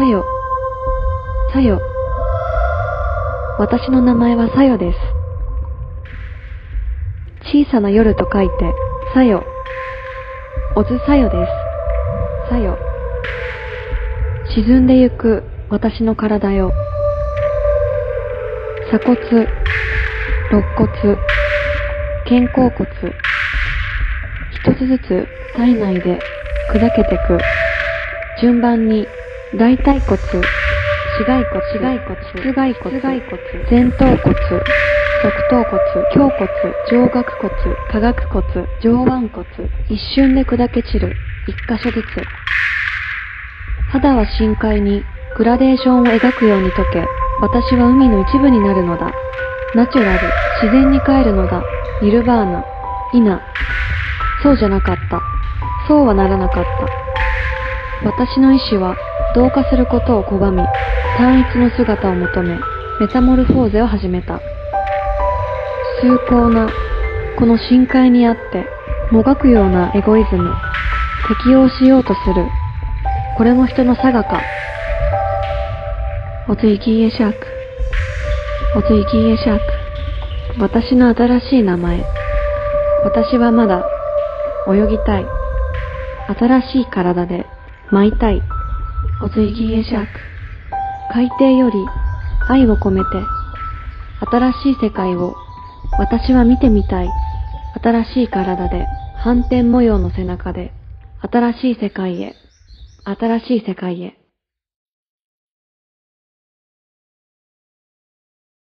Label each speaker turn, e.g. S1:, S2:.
S1: さよ。さよ私の名前はさよです。小さな夜と書いて、さよ。おずさよです。さよ。沈んでゆく私の体よ。鎖骨、肋骨、肩甲骨、一つずつ体内で砕けてく。順番に大腿骨、死骸骨、死骸骨、室骸骨、骨、前頭骨、側頭骨、胸骨、上顎骨、下顎骨、上腕骨、一瞬で砕け散る、一箇所ずつ。肌は深海にグラデーションを描くように溶け、私は海の一部になるのだ。ナチュラル、自然に帰るのだ。ニルバーナ、イナ。そうじゃなかった。そうはならなかった。私の意志は同化することを拒み、単一の姿を求め、メタモルフォーゼを始めた。崇高な、この深海にあって、もがくようなエゴイズム、適応しようとする、これも人の差がか。おついきいえシャーク。おついきいえシャーク。私の新しい名前。私はまだ、泳ぎたい。新しい体で、舞いたい。おついきえシャーク。海底より、愛を込めて、新しい世界を、私は見てみたい。新しい体で、反転模様の背中で、新しい世界へ、新しい世界へ。